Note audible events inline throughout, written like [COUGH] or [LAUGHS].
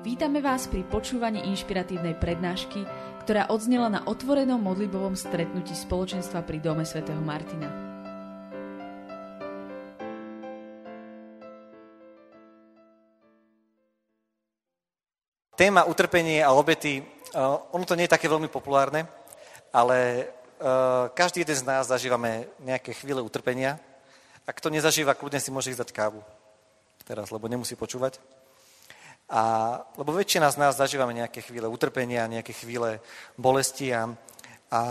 Vítame vás pri počúvaní inšpiratívnej prednášky, ktorá odznela na otvorenom modlibovom stretnutí spoločenstva pri Dome svätého Martina. Téma utrpenie a obety, uh, ono to nie je také veľmi populárne, ale uh, každý jeden z nás zažívame nejaké chvíle utrpenia. Ak to nezažíva, kľudne si môže ísť dať kávu teraz, lebo nemusí počúvať. A, lebo väčšina z nás zažívame nejaké chvíle utrpenia, nejaké chvíle bolesti a, a, a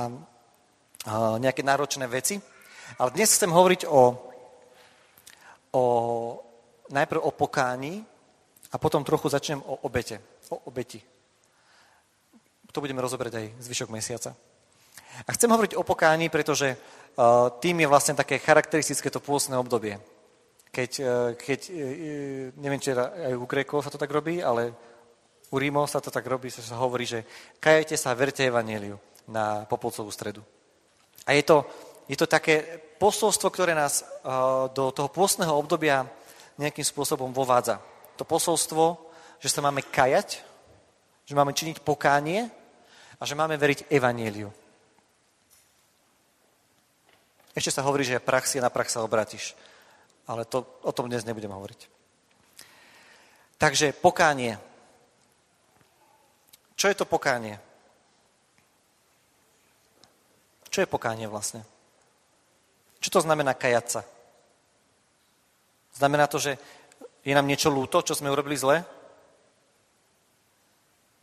nejaké náročné veci. Ale dnes chcem hovoriť o, o, najprv o pokání a potom trochu začnem o obete, o obeti. To budeme rozoberať aj zvyšok mesiaca. A chcem hovoriť o pokání, pretože uh, tým je vlastne také charakteristické to pôstne obdobie keď, e, keď e, e, neviem, či aj u Grékov sa to tak robí, ale u Rímov sa to tak robí, sa hovorí, že kajete sa, verte evaníliu na Popolcovú stredu. A je to, je to také posolstvo, ktoré nás do toho pôstneho obdobia nejakým spôsobom vovádza. To posolstvo, že sa máme kajať, že máme činiť pokánie a že máme veriť evaníliu. Ešte sa hovorí, že si na prach sa obratíš ale to, o tom dnes nebudem hovoriť. Takže pokánie. Čo je to pokánie? Čo je pokánie vlastne? Čo to znamená kajať sa? Znamená to, že je nám niečo lúto, čo sme urobili zle?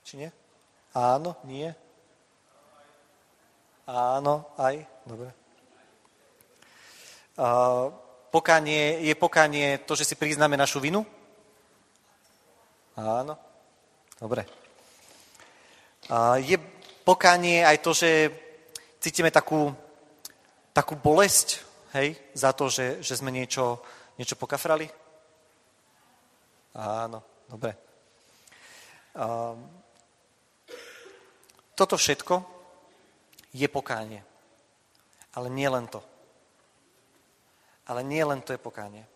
Či nie? Áno, nie? Áno, aj? Dobre. Uh, Pokánie, je pokánie to, že si priznáme našu vinu? Áno. Dobre. A je pokánie aj to, že cítime takú, takú bolesť, hej, za to, že, že sme niečo, niečo pokafrali? Áno, dobre. A, toto všetko je pokánie. Ale nie len to. Ale nie len to je pokánie.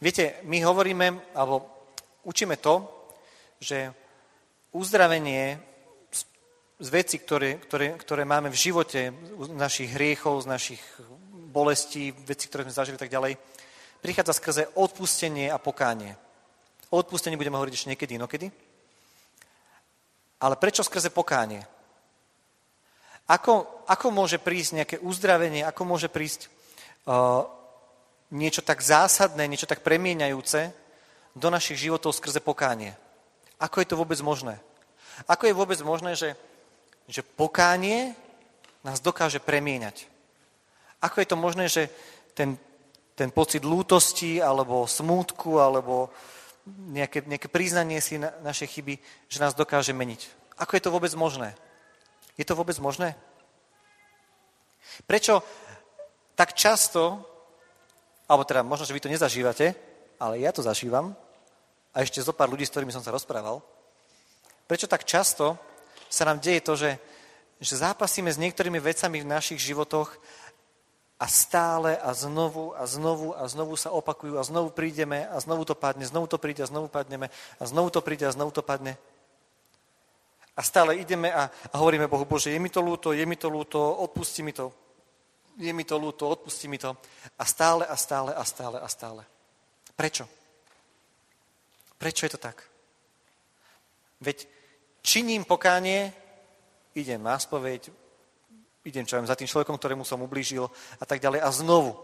Viete, my hovoríme, alebo učíme to, že uzdravenie z veci, ktoré, ktoré, ktoré máme v živote, z našich hriechov, z našich bolestí, veci, ktoré sme zažili tak ďalej, prichádza skrze odpustenie a pokánie. O odpustení budeme hovoriť ešte niekedy inokedy. Ale prečo skrze pokánie? Ako, ako môže prísť nejaké uzdravenie, ako môže prísť niečo tak zásadné, niečo tak premieňajúce do našich životov skrze pokánie. Ako je to vôbec možné? Ako je vôbec možné, že, že pokánie nás dokáže premieňať? Ako je to možné, že ten, ten pocit lútosti alebo smútku alebo nejaké, nejaké priznanie si na, našej chyby, že nás dokáže meniť? Ako je to vôbec možné? Je to vôbec možné? Prečo tak často, alebo teda možno, že vy to nezažívate, ale ja to zažívam, a ešte zo pár ľudí, s ktorými som sa rozprával, prečo tak často sa nám deje to, že, že zápasíme s niektorými vecami v našich životoch a stále a znovu a znovu a znovu sa opakujú a znovu prídeme a znovu to padne, znovu to príde a znovu padneme a znovu to príde a znovu to padne. A stále ideme a, a hovoríme Bohu, Bože, je mi to ľúto, je mi to ľúto, odpusti mi to je mi to ľúto, odpusti mi to. A stále a stále a stále a stále. Prečo? Prečo je to tak? Veď činím pokánie, idem na spoveď, idem čo viem, za tým človekom, ktorému som ublížil a tak ďalej. A znovu.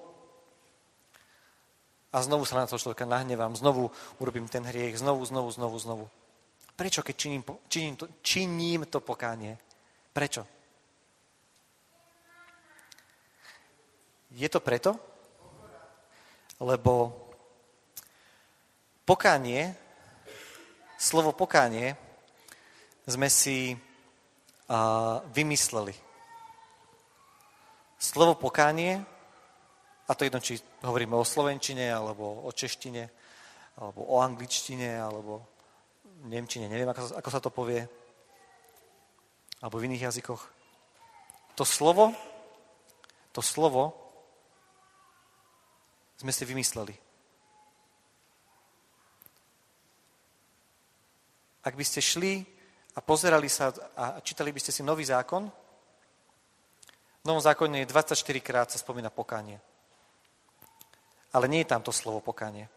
A znovu sa na toho človeka nahnevám, znovu urobím ten hriech, znovu, znovu, znovu, znovu. Prečo, keď činím, činím, to, činím to pokánie? Prečo? Je to preto, lebo pokánie, slovo pokánie sme si vymysleli. Slovo pokánie, a to jedno, či hovoríme o slovenčine, alebo o češtine, alebo o angličtine, alebo nemčine, neviem, ako, ako sa to povie, alebo v iných jazykoch. To slovo, to slovo sme si vymysleli. ak by ste šli a pozerali sa a čítali by ste si nový zákon, v novom zákone 24 krát sa spomína pokánie. Ale nie je tam to slovo pokánie.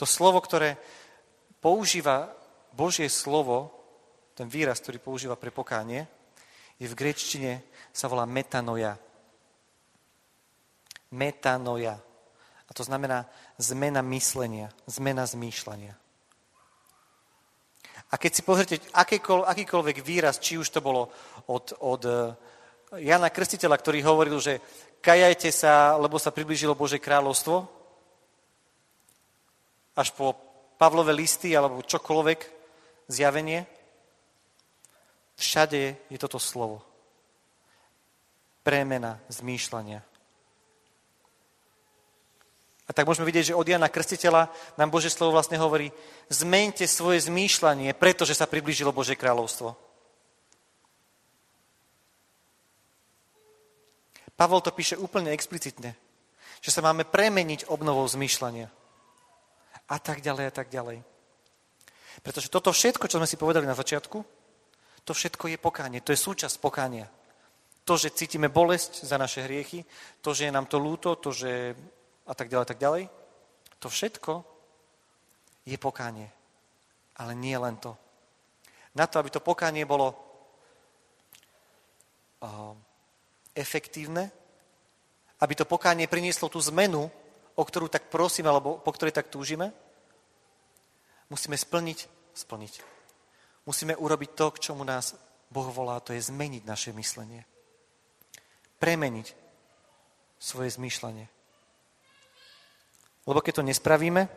To slovo, ktoré používa Božie slovo, ten výraz, ktorý používa pre pokánie, je v grečtine, sa volá metanoja. Metanoja. A to znamená zmena myslenia, zmena zmýšľania. A keď si pozrite akýkoľvek výraz, či už to bolo od, od eh, Jana Krstiteľa, ktorý hovoril, že kajajte sa, lebo sa priblížilo Bože kráľovstvo, až po Pavlové listy alebo čokoľvek, zjavenie, všade je toto slovo. Premena zmýšľania. A tak môžeme vidieť, že od Jana Krstiteľa nám Bože slovo vlastne hovorí, zmente svoje zmýšľanie, pretože sa priblížilo Bože kráľovstvo. Pavol to píše úplne explicitne, že sa máme premeniť obnovou zmýšľania. A tak ďalej, a tak ďalej. Pretože toto všetko, čo sme si povedali na začiatku, to všetko je pokánie, to je súčasť pokánia. To, že cítime bolesť za naše hriechy, to, že je nám to lúto, to, že a tak ďalej, tak ďalej, to všetko je pokánie. Ale nie len to. Na to, aby to pokánie bolo uh, efektívne, aby to pokánie prinieslo tú zmenu, o ktorú tak prosíme, alebo po ktorej tak túžime, musíme splniť, splniť. Musíme urobiť to, k čomu nás Boh volá, to je zmeniť naše myslenie. Premeniť svoje zmýšľanie. Lebo keď to nespravíme,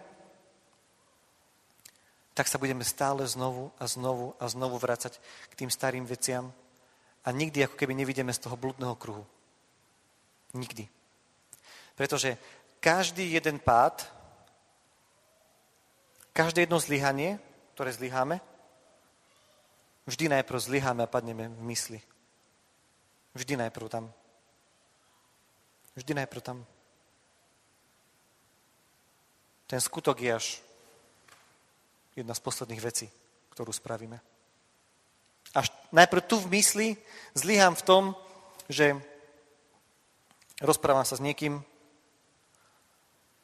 tak sa budeme stále znovu a znovu a znovu vrácať k tým starým veciam a nikdy ako keby nevidíme z toho blúdneho kruhu. Nikdy. Pretože každý jeden pád, každé jedno zlyhanie, ktoré zlyháme, vždy najprv zlyháme a padneme v mysli. Vždy najprv tam. Vždy najprv tam. Ten skutok je až jedna z posledných vecí, ktorú spravíme. Až najprv tu v mysli zlyhám v tom, že rozprávam sa s niekým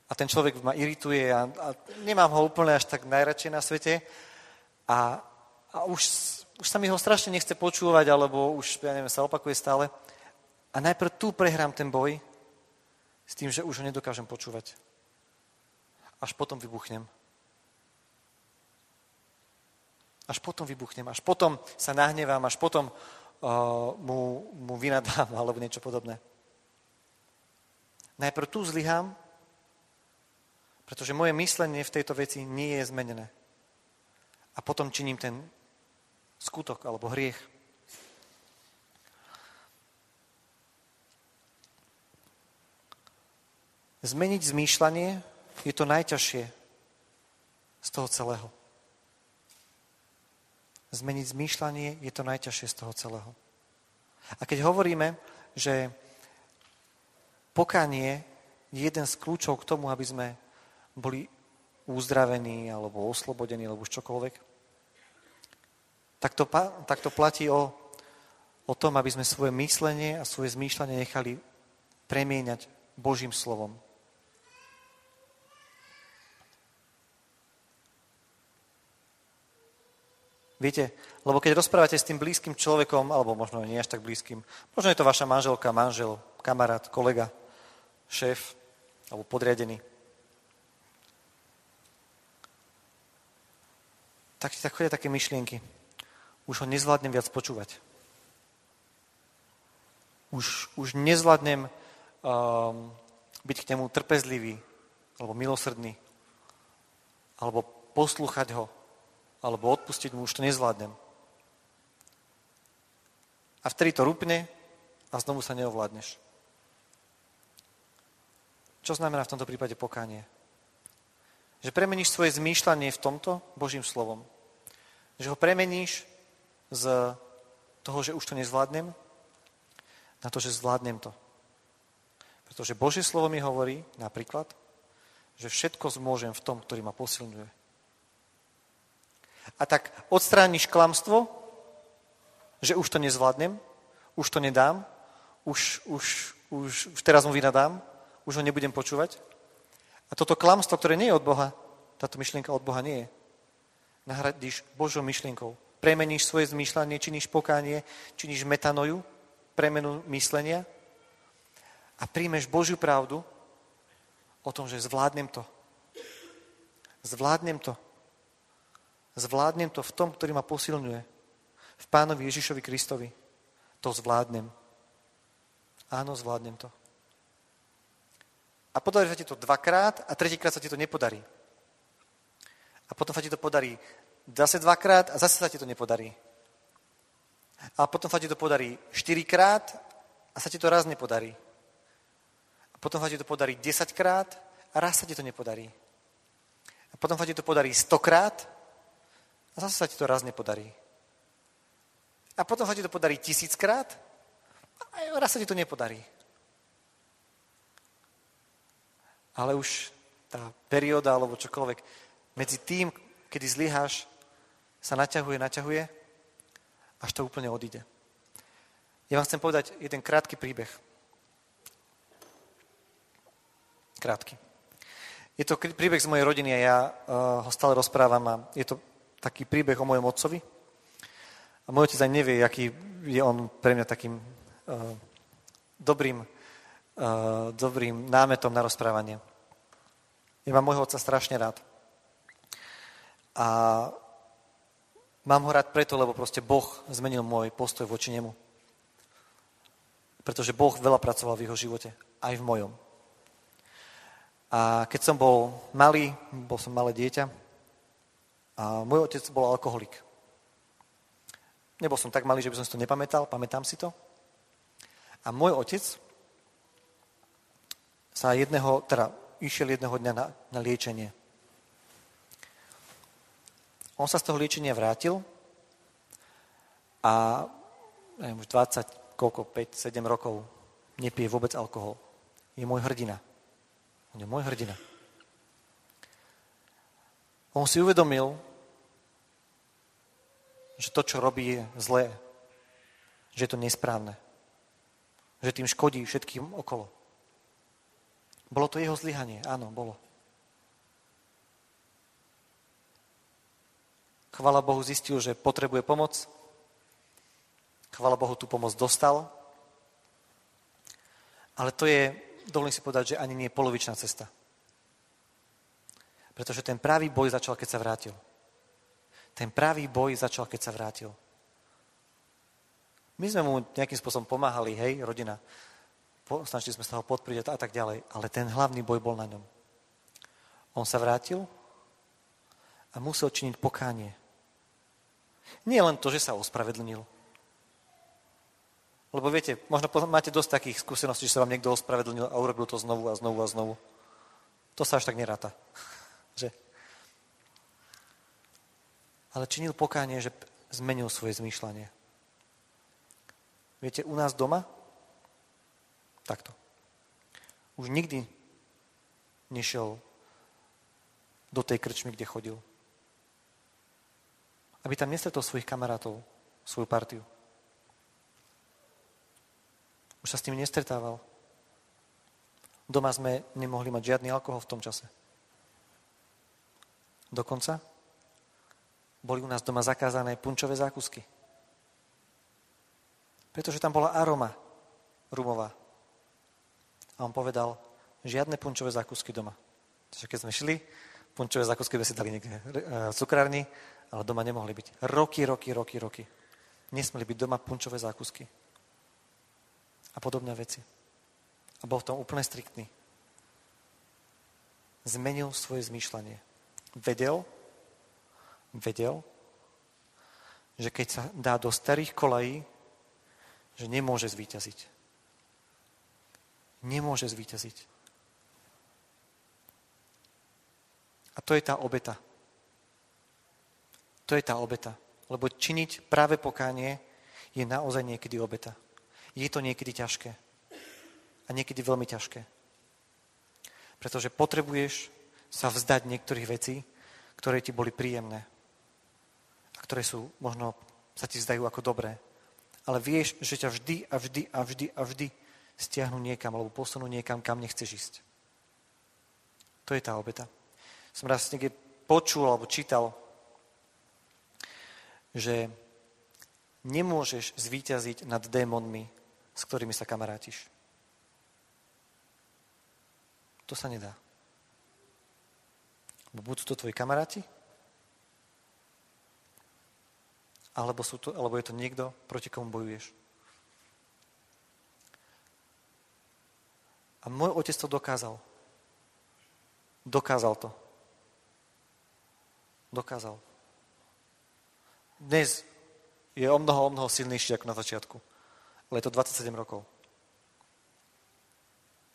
a ten človek ma irituje a, a nemám ho úplne až tak najradšej na svete a, a už, už sa mi ho strašne nechce počúvať alebo už, ja neviem, sa opakuje stále. A najprv tu prehrám ten boj s tým, že už ho nedokážem počúvať až potom vybuchnem. Až potom vybuchnem, až potom sa nahnevám, až potom uh, mu, mu vynadám [LAUGHS] alebo niečo podobné. Najprv tu zlyhám, pretože moje myslenie v tejto veci nie je zmenené. A potom činím ten skutok alebo hriech. Zmeniť zmýšľanie je to najťažšie z toho celého. Zmeniť zmýšľanie je to najťažšie z toho celého. A keď hovoríme, že pokanie je jeden z kľúčov k tomu, aby sme boli uzdravení alebo oslobodení alebo už čokoľvek, tak to, tak to platí o, o tom, aby sme svoje myslenie a svoje zmýšľanie nechali premieňať Božím slovom. Viete, lebo keď rozprávate s tým blízkym človekom, alebo možno nie až tak blízkym, možno je to vaša manželka, manžel, kamarát, kolega, šéf alebo podriadený, tak ti tak chodia také myšlienky. Už ho nezvládnem viac počúvať. Už, už nezvládnem um, byť k nemu trpezlivý, alebo milosrdný, alebo poslúchať ho, alebo odpustiť mu, už to nezvládnem. A vtedy to rupne a znovu sa neovládneš. Čo znamená v tomto prípade pokánie? Že premeníš svoje zmýšľanie v tomto Božím slovom. Že ho premeníš z toho, že už to nezvládnem, na to, že zvládnem to. Pretože Božie slovo mi hovorí napríklad, že všetko zmôžem v tom, ktorý ma posilňuje. A tak odstrániš klamstvo, že už to nezvládnem, už to nedám, už, už, už, už teraz mu vynadám, už ho nebudem počúvať. A toto klamstvo, ktoré nie je od Boha, táto myšlienka od Boha nie je. Nahradíš Božou myšlienkou. Premeníš svoje zmýšľanie, činíš pokánie, činíš metanoju, premenu myslenia a príjmeš Božiu pravdu o tom, že zvládnem to. Zvládnem to. Zvládnem to v tom, ktorý ma posilňuje. V pánovi Ježišovi Kristovi. To zvládnem. Áno, zvládnem to. A podarí sa ti to dvakrát a tretíkrát sa ti to nepodarí. A potom sa ti to podarí zase dvakrát a zase sa ti to nepodarí. A potom sa ti to podarí štyrikrát a sa ti to raz nepodarí. A potom sa ti to podarí desaťkrát a raz sa ti to nepodarí. A potom sa ti to podarí stokrát a zase sa ti to raz nepodarí. A potom sa ti to podarí tisíckrát a raz sa ti to nepodarí. Ale už tá perióda alebo čokoľvek medzi tým, kedy zlyháš, sa naťahuje, naťahuje, až to úplne odíde. Ja vám chcem povedať jeden krátky príbeh. Krátky. Je to príbeh z mojej rodiny a ja uh, ho stále rozprávam a je to taký príbeh o mojom otcovi. A môj otec aj nevie, aký je on pre mňa takým uh, dobrým, uh, dobrým námetom na rozprávanie. Ja mám môjho otca strašne rád. A mám ho rád preto, lebo proste Boh zmenil môj postoj voči nemu. Pretože Boh veľa pracoval v jeho živote, aj v mojom. A keď som bol malý, bol som malé dieťa, a môj otec bol alkoholik. Nebol som tak malý, že by som si to nepamätal, pamätám si to. A môj otec sa jedného, teda išiel jedného dňa na, na liečenie. On sa z toho liečenia vrátil a neviem, už 20, koľko, 5, 7 rokov nepije vôbec alkohol. Je môj hrdina. On je môj hrdina. On si uvedomil, že to, čo robí, je zlé. Že je to nesprávne. Že tým škodí všetkým okolo. Bolo to jeho zlyhanie? Áno, bolo. Chvala Bohu zistil, že potrebuje pomoc. Chvala Bohu tú pomoc dostal. Ale to je, dovolím si povedať, že ani nie je polovičná cesta. Pretože ten pravý boj začal, keď sa vrátil. Ten pravý boj začal, keď sa vrátil. My sme mu nejakým spôsobom pomáhali, hej, rodina. Snažili sme sa ho podpriť a tak ďalej. Ale ten hlavný boj bol na ňom. On sa vrátil a musel činiť pokánie. Nie len to, že sa ospravedlnil. Lebo viete, možno máte dosť takých skúseností, že sa vám niekto ospravedlnil a urobil to znovu a znovu a znovu. To sa až tak neráta. [LAUGHS] že? Ale činil pokánie, že zmenil svoje zmýšľanie. Viete, u nás doma takto. Už nikdy nešiel do tej krčmy, kde chodil. Aby tam nestretol svojich kamarátov, svoju partiu. Už sa s tým nestretával. Doma sme nemohli mať žiadny alkohol v tom čase. Dokonca boli u nás doma zakázané punčové zákusky. Pretože tam bola aroma rumová. A on povedal, žiadne punčové zákusky doma. Takže keď sme šli, punčové zákusky by si dali niekde v cukrárni, ale doma nemohli byť. Roky, roky, roky, roky. Nesmeli byť doma punčové zákusky. A podobné veci. A bol v tom úplne striktný. Zmenil svoje zmýšľanie. Vedel, vedel, že keď sa dá do starých kolají, že nemôže zvíťaziť. Nemôže zvíťaziť. A to je tá obeta. To je tá obeta. Lebo činiť práve pokánie je naozaj niekedy obeta. Je to niekedy ťažké. A niekedy veľmi ťažké. Pretože potrebuješ sa vzdať niektorých vecí, ktoré ti boli príjemné. Ktoré sú možno sa ti zdajú ako dobré. Ale vieš, že ťa vždy a vždy a vždy a vždy stiahnu niekam alebo posunú niekam, kam nechceš ísť. To je tá obeta. Som raz niekde počul alebo čítal, že nemôžeš zvíťaziť nad démonmi, s ktorými sa kamarátiš. To sa nedá. Buď sú to tvoji kamaráti, alebo, sú to, alebo je to niekto, proti komu bojuješ. A môj otec to dokázal. Dokázal to. Dokázal. Dnes je o mnoho, o mnoho silnejší ako na začiatku. Ale je to 27 rokov.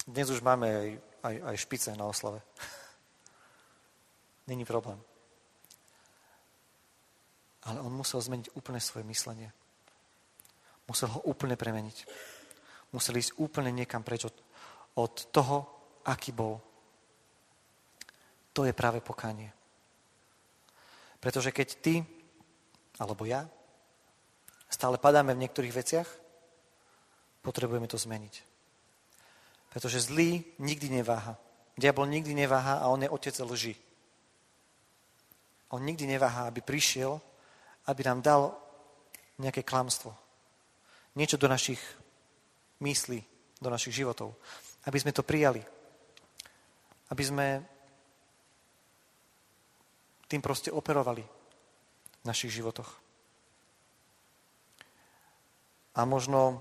Dnes už máme aj, aj, aj špice na oslave. [LAUGHS] Není problém. Ale on musel zmeniť úplne svoje myslenie. Musel ho úplne premeniť. Musel ísť úplne niekam preč od, od toho, aký bol. To je práve pokánie. Pretože keď ty, alebo ja, stále padáme v niektorých veciach, potrebujeme to zmeniť. Pretože zlý nikdy neváha. Diabol nikdy neváha a on je otec lži. On nikdy neváha, aby prišiel aby nám dal nejaké klamstvo. Niečo do našich myslí, do našich životov. Aby sme to prijali. Aby sme tým proste operovali v našich životoch. A možno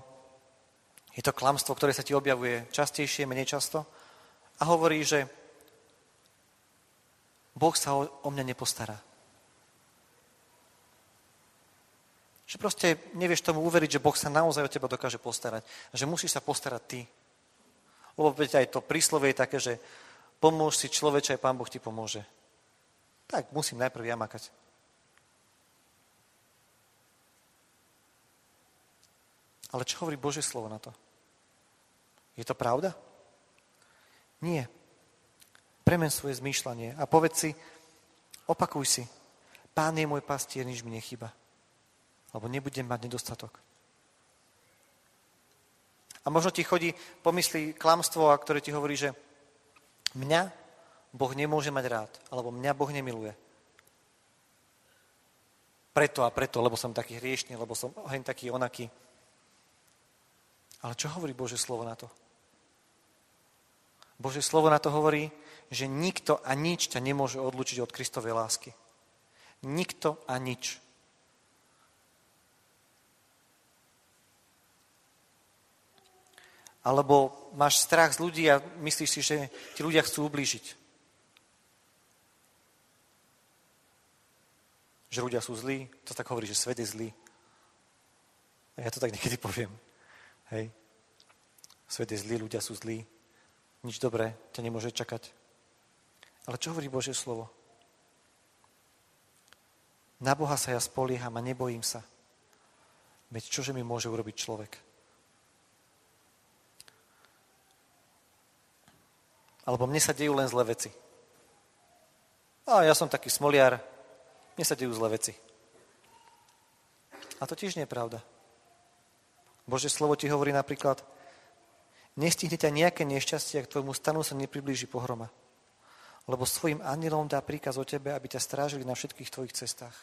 je to klamstvo, ktoré sa ti objavuje častejšie, menej často a hovorí, že Boh sa o, o mňa nepostará. Že proste nevieš tomu uveriť, že Boh sa naozaj o teba dokáže postarať. Že musíš sa postarať ty. Lebo aj to príslovie je také, že pomôž si človeče, aj Pán Boh ti pomôže. Tak musím najprv ja makať. Ale čo hovorí Božie slovo na to? Je to pravda? Nie. Premen svoje zmýšľanie a povedz si, opakuj si, Pán je môj pastier, nič mi nechyba lebo nebudem mať nedostatok. A možno ti chodí, pomyslí klamstvo, ktoré ti hovorí, že mňa Boh nemôže mať rád, alebo mňa Boh nemiluje. Preto a preto, lebo som taký hriešný, lebo som hen taký onaký. Ale čo hovorí Bože slovo na to? Bože slovo na to hovorí, že nikto a nič ťa nemôže odlučiť od Kristovej lásky. Nikto a nič. Alebo máš strach z ľudí a myslíš si, že ti ľudia chcú ublížiť. Že ľudia sú zlí, to tak hovorí, že svet je zlý. A ja to tak niekedy poviem. Hej. Svet je zlý, ľudia sú zlí. Nič dobré ťa nemôže čakať. Ale čo hovorí Božie slovo? Na Boha sa ja spolieham a nebojím sa. Veď čože mi môže urobiť človek? Alebo mne sa dejú len zlé veci. A ja som taký smoliar, mne sa dejú zlé veci. A to tiež nie je pravda. Bože slovo ti hovorí napríklad, nestihne ťa nejaké nešťastie, ak tvojmu stanu sa nepriblíži pohroma. Lebo svojim anielom dá príkaz o tebe, aby ťa strážili na všetkých tvojich cestách.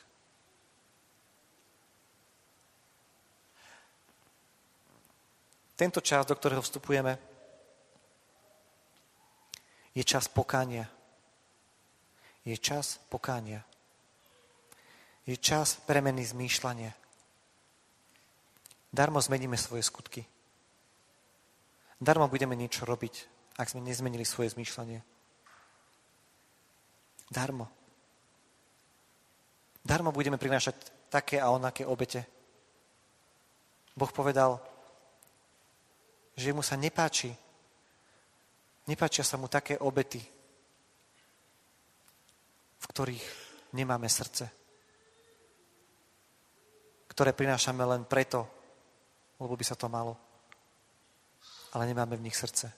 Tento čas, do ktorého vstupujeme, je čas pokánia. Je čas pokánia. Je čas premeny zmýšľania. Darmo zmeníme svoje skutky. Darmo budeme niečo robiť, ak sme nezmenili svoje zmýšľanie. Darmo. Darmo budeme prinášať také a onaké obete. Boh povedal, že mu sa nepáči, Nepáčia sa mu také obety, v ktorých nemáme srdce. Ktoré prinášame len preto, lebo by sa to malo. Ale nemáme v nich srdce.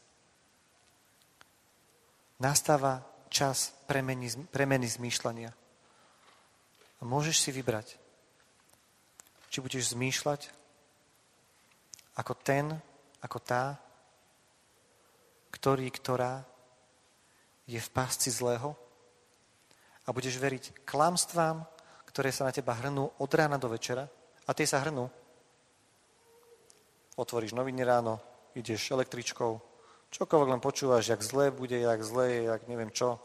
Nastáva čas premeny, premeny zmýšľania. A môžeš si vybrať, či budeš zmýšľať ako ten, ako tá, ktorý, ktorá je v pásci zlého a budeš veriť klamstvám, ktoré sa na teba hrnú od rána do večera a tie sa hrnú. Otvoríš noviny ráno, ideš električkou, čokoľvek len počúvaš, jak zlé bude, jak zlé je, jak neviem čo.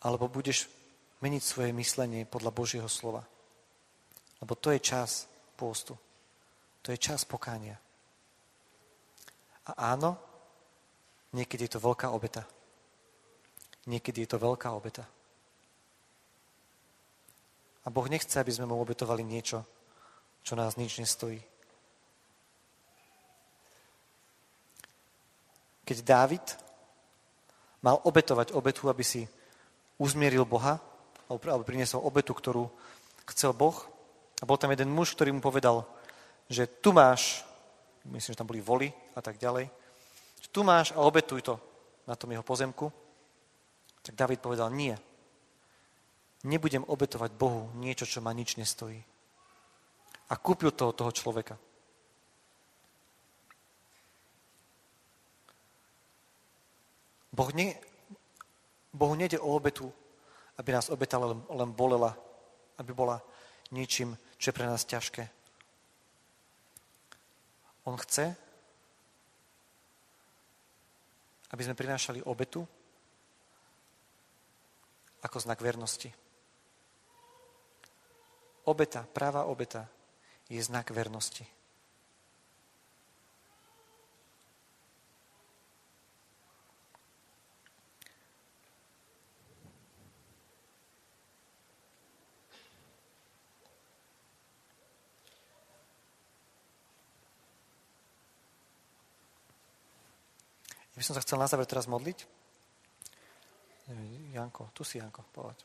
Alebo budeš meniť svoje myslenie podľa Božieho slova. Lebo to je čas pôstu. To je čas pokánia. A áno, niekedy je to veľká obeta. Niekedy je to veľká obeta. A Boh nechce, aby sme mu obetovali niečo, čo nás nič nestojí. Keď Dávid mal obetovať obetu, aby si uzmieril Boha, alebo priniesol obetu, ktorú chcel Boh, a bol tam jeden muž, ktorý mu povedal, že tu máš, myslím, že tam boli voli a tak ďalej, tu máš a obetuj to na tom jeho pozemku. Tak David povedal, nie. Nebudem obetovať Bohu niečo, čo ma nič nestojí. A kúpil to od toho človeka. Boh, ne, Bohu nejde o obetu, aby nás obeta len, len bolela, aby bola ničím, čo je pre nás ťažké. On chce, aby sme prinášali obetu ako znak vernosti. Obeta, práva obeta je znak vernosti. Som sa chcel na záver teraz modliť. Janko, tu si Janko, povedz.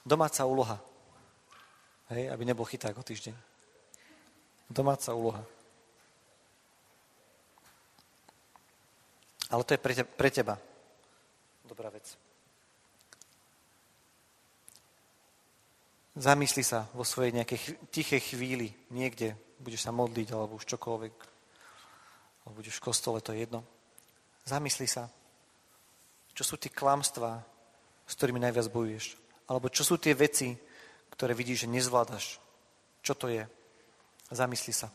Domáca úloha. Hej, aby nebol chyták o týždeň. Domáca úloha. Ale to je pre, te, pre teba dobrá vec. Zamysli sa vo svojej nejakej tichej chvíli niekde budeš sa modliť, alebo už čokoľvek, alebo budeš v kostole, to je jedno. Zamysli sa, čo sú tie klamstvá, s ktorými najviac bojuješ. Alebo čo sú tie veci, ktoré vidíš, že nezvládaš. Čo to je? Zamysli sa.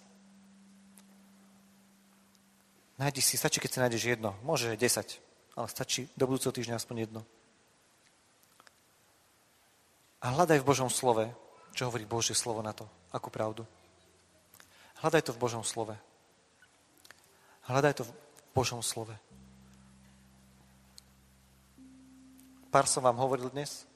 Nájdi si, stačí, keď si nájdeš jedno. Môže 10, ale stačí do budúceho týždňa aspoň jedno. A hľadaj v Božom slove, čo hovorí Božie slovo na to, akú pravdu. Hľadaj to v Božom slove. Hľadaj to v Božom slove. Pár som vám hovoril dnes.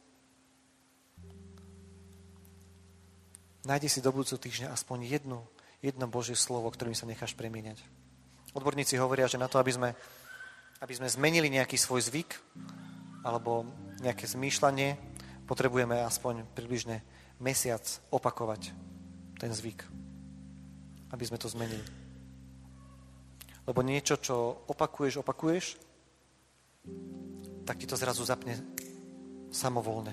Nájdi si do budúceho týždňa aspoň jednu, jedno Božie slovo, ktorým sa necháš premieňať. Odborníci hovoria, že na to, aby sme, aby sme zmenili nejaký svoj zvyk alebo nejaké zmýšľanie, potrebujeme aspoň približne mesiac opakovať ten zvyk aby sme to zmenili. Lebo niečo, čo opakuješ, opakuješ, tak ti to zrazu zapne samovolne.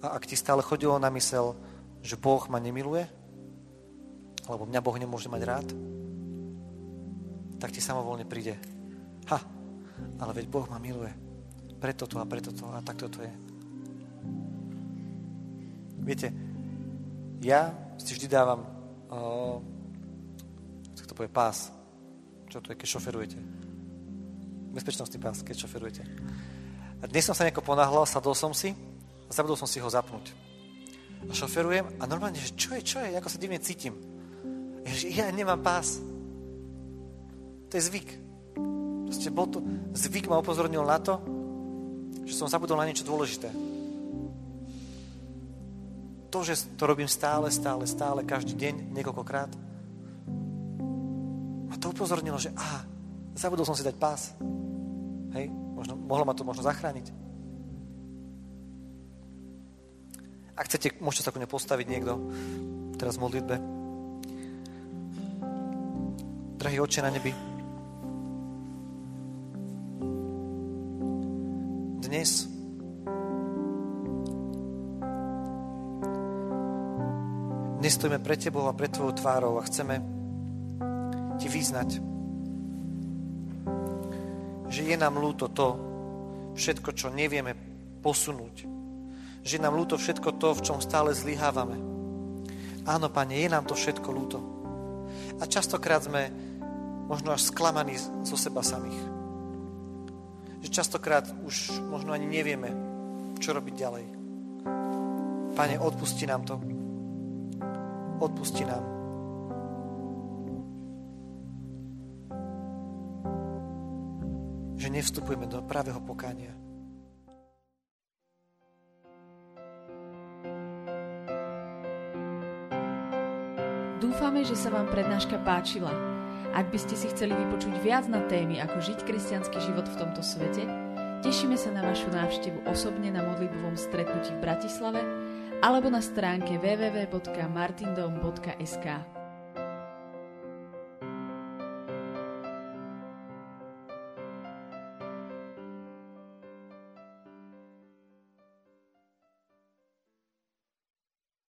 A ak ti stále chodilo na mysel, že Boh ma nemiluje, alebo mňa Boh nemôže mať rád, tak ti samovolne príde. Ha, ale veď Boh ma miluje. Preto to a preto to a takto to je. Viete, ja si vždy dávam uh, to povie, pás. Čo to je, keď šoferujete? Bezpečnostný pás, keď šoferujete. A dnes som sa nejako ponáhľal, sadol som si a zabudol som si ho zapnúť. A šoferujem a normálne, že čo je, čo je, ako sa divne cítim. Ja, že ja nemám pás. To je zvyk. Proste bol to, zvyk ma upozornil na to, že som zabudol na niečo dôležité to, že to robím stále, stále, stále, každý deň, niekoľkokrát, ma to upozornilo, že aha, zabudol som si dať pás. Hej, možno, mohlo ma to možno zachrániť. Ak chcete, môžete sa ku postaviť niekto teraz v modlitbe. Drahý oče na nebi, dnes. Dnes stojíme pred Tebou a pred Tvojou tvárou a chceme Ti vyznať, že je nám ľúto to, všetko, čo nevieme posunúť. Že je nám ľúto všetko to, v čom stále zlyhávame. Áno, Pane, je nám to všetko ľúto. A častokrát sme možno až sklamaní zo seba samých. Že častokrát už možno ani nevieme, čo robiť ďalej. Pane, odpusti nám to. Odpusti nám. Že nevstupujeme do pravého pokánia. Dúfame, že sa vám prednáška páčila. Ak by ste si chceli vypočuť viac na témy, ako žiť kresťanský život v tomto svete, tešíme sa na vašu návštevu osobne na modlitbovom stretnutí v Bratislave alebo na stránke www.martindom.sk.